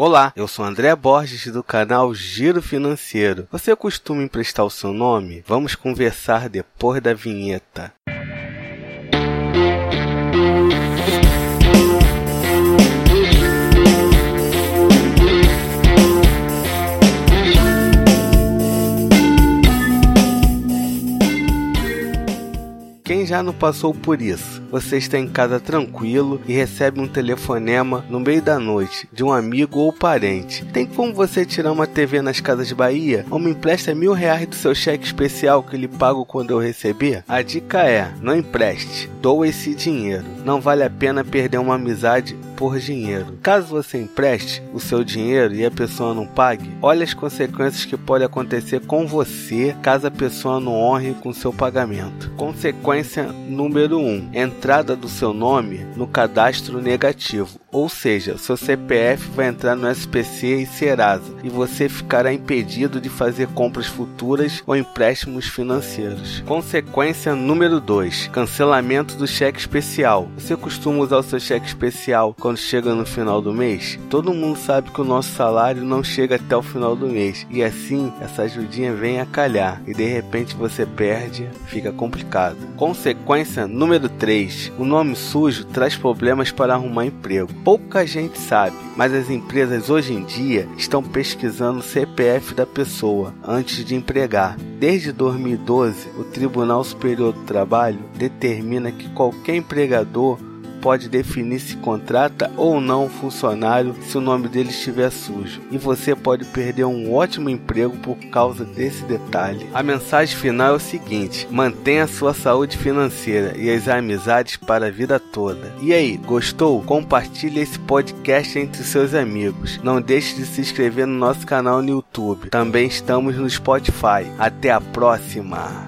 Olá, eu sou André Borges do canal Giro Financeiro. Você costuma emprestar o seu nome? Vamos conversar depois da vinheta. Quem já não passou por isso? Você está em casa tranquilo e recebe um telefonema no meio da noite de um amigo ou parente. Tem como você tirar uma TV nas Casas Bahia ou me empresta mil reais do seu cheque especial que lhe pago quando eu receber? A dica é: não empreste, doa esse dinheiro. Não vale a pena perder uma amizade por dinheiro. Caso você empreste o seu dinheiro e a pessoa não pague, olhe as consequências que podem acontecer com você caso a pessoa não honre com seu pagamento. Consequência número 1: um, entrada do seu nome no cadastro negativo, ou seja, seu CPF vai entrar no SPC e Serasa e você ficará impedido de fazer compras futuras ou empréstimos financeiros. Consequência número 2: cancelamento do cheque especial. Você costuma usar o seu cheque especial quando chega no final do mês, todo mundo sabe que o nosso salário não chega até o final do mês e assim essa ajudinha vem a calhar e de repente você perde, fica complicado. Consequência número 3: o nome sujo traz problemas para arrumar emprego. Pouca gente sabe, mas as empresas hoje em dia estão pesquisando o CPF da pessoa antes de empregar. Desde 2012, o Tribunal Superior do Trabalho determina que qualquer empregador pode definir se contrata ou não um funcionário se o nome dele estiver sujo. E você pode perder um ótimo emprego por causa desse detalhe. A mensagem final é o seguinte: mantenha sua saúde financeira e as amizades para a vida toda. E aí, gostou? Compartilhe esse podcast entre seus amigos. Não deixe de se inscrever no nosso canal no YouTube. Também estamos no Spotify. Até a próxima!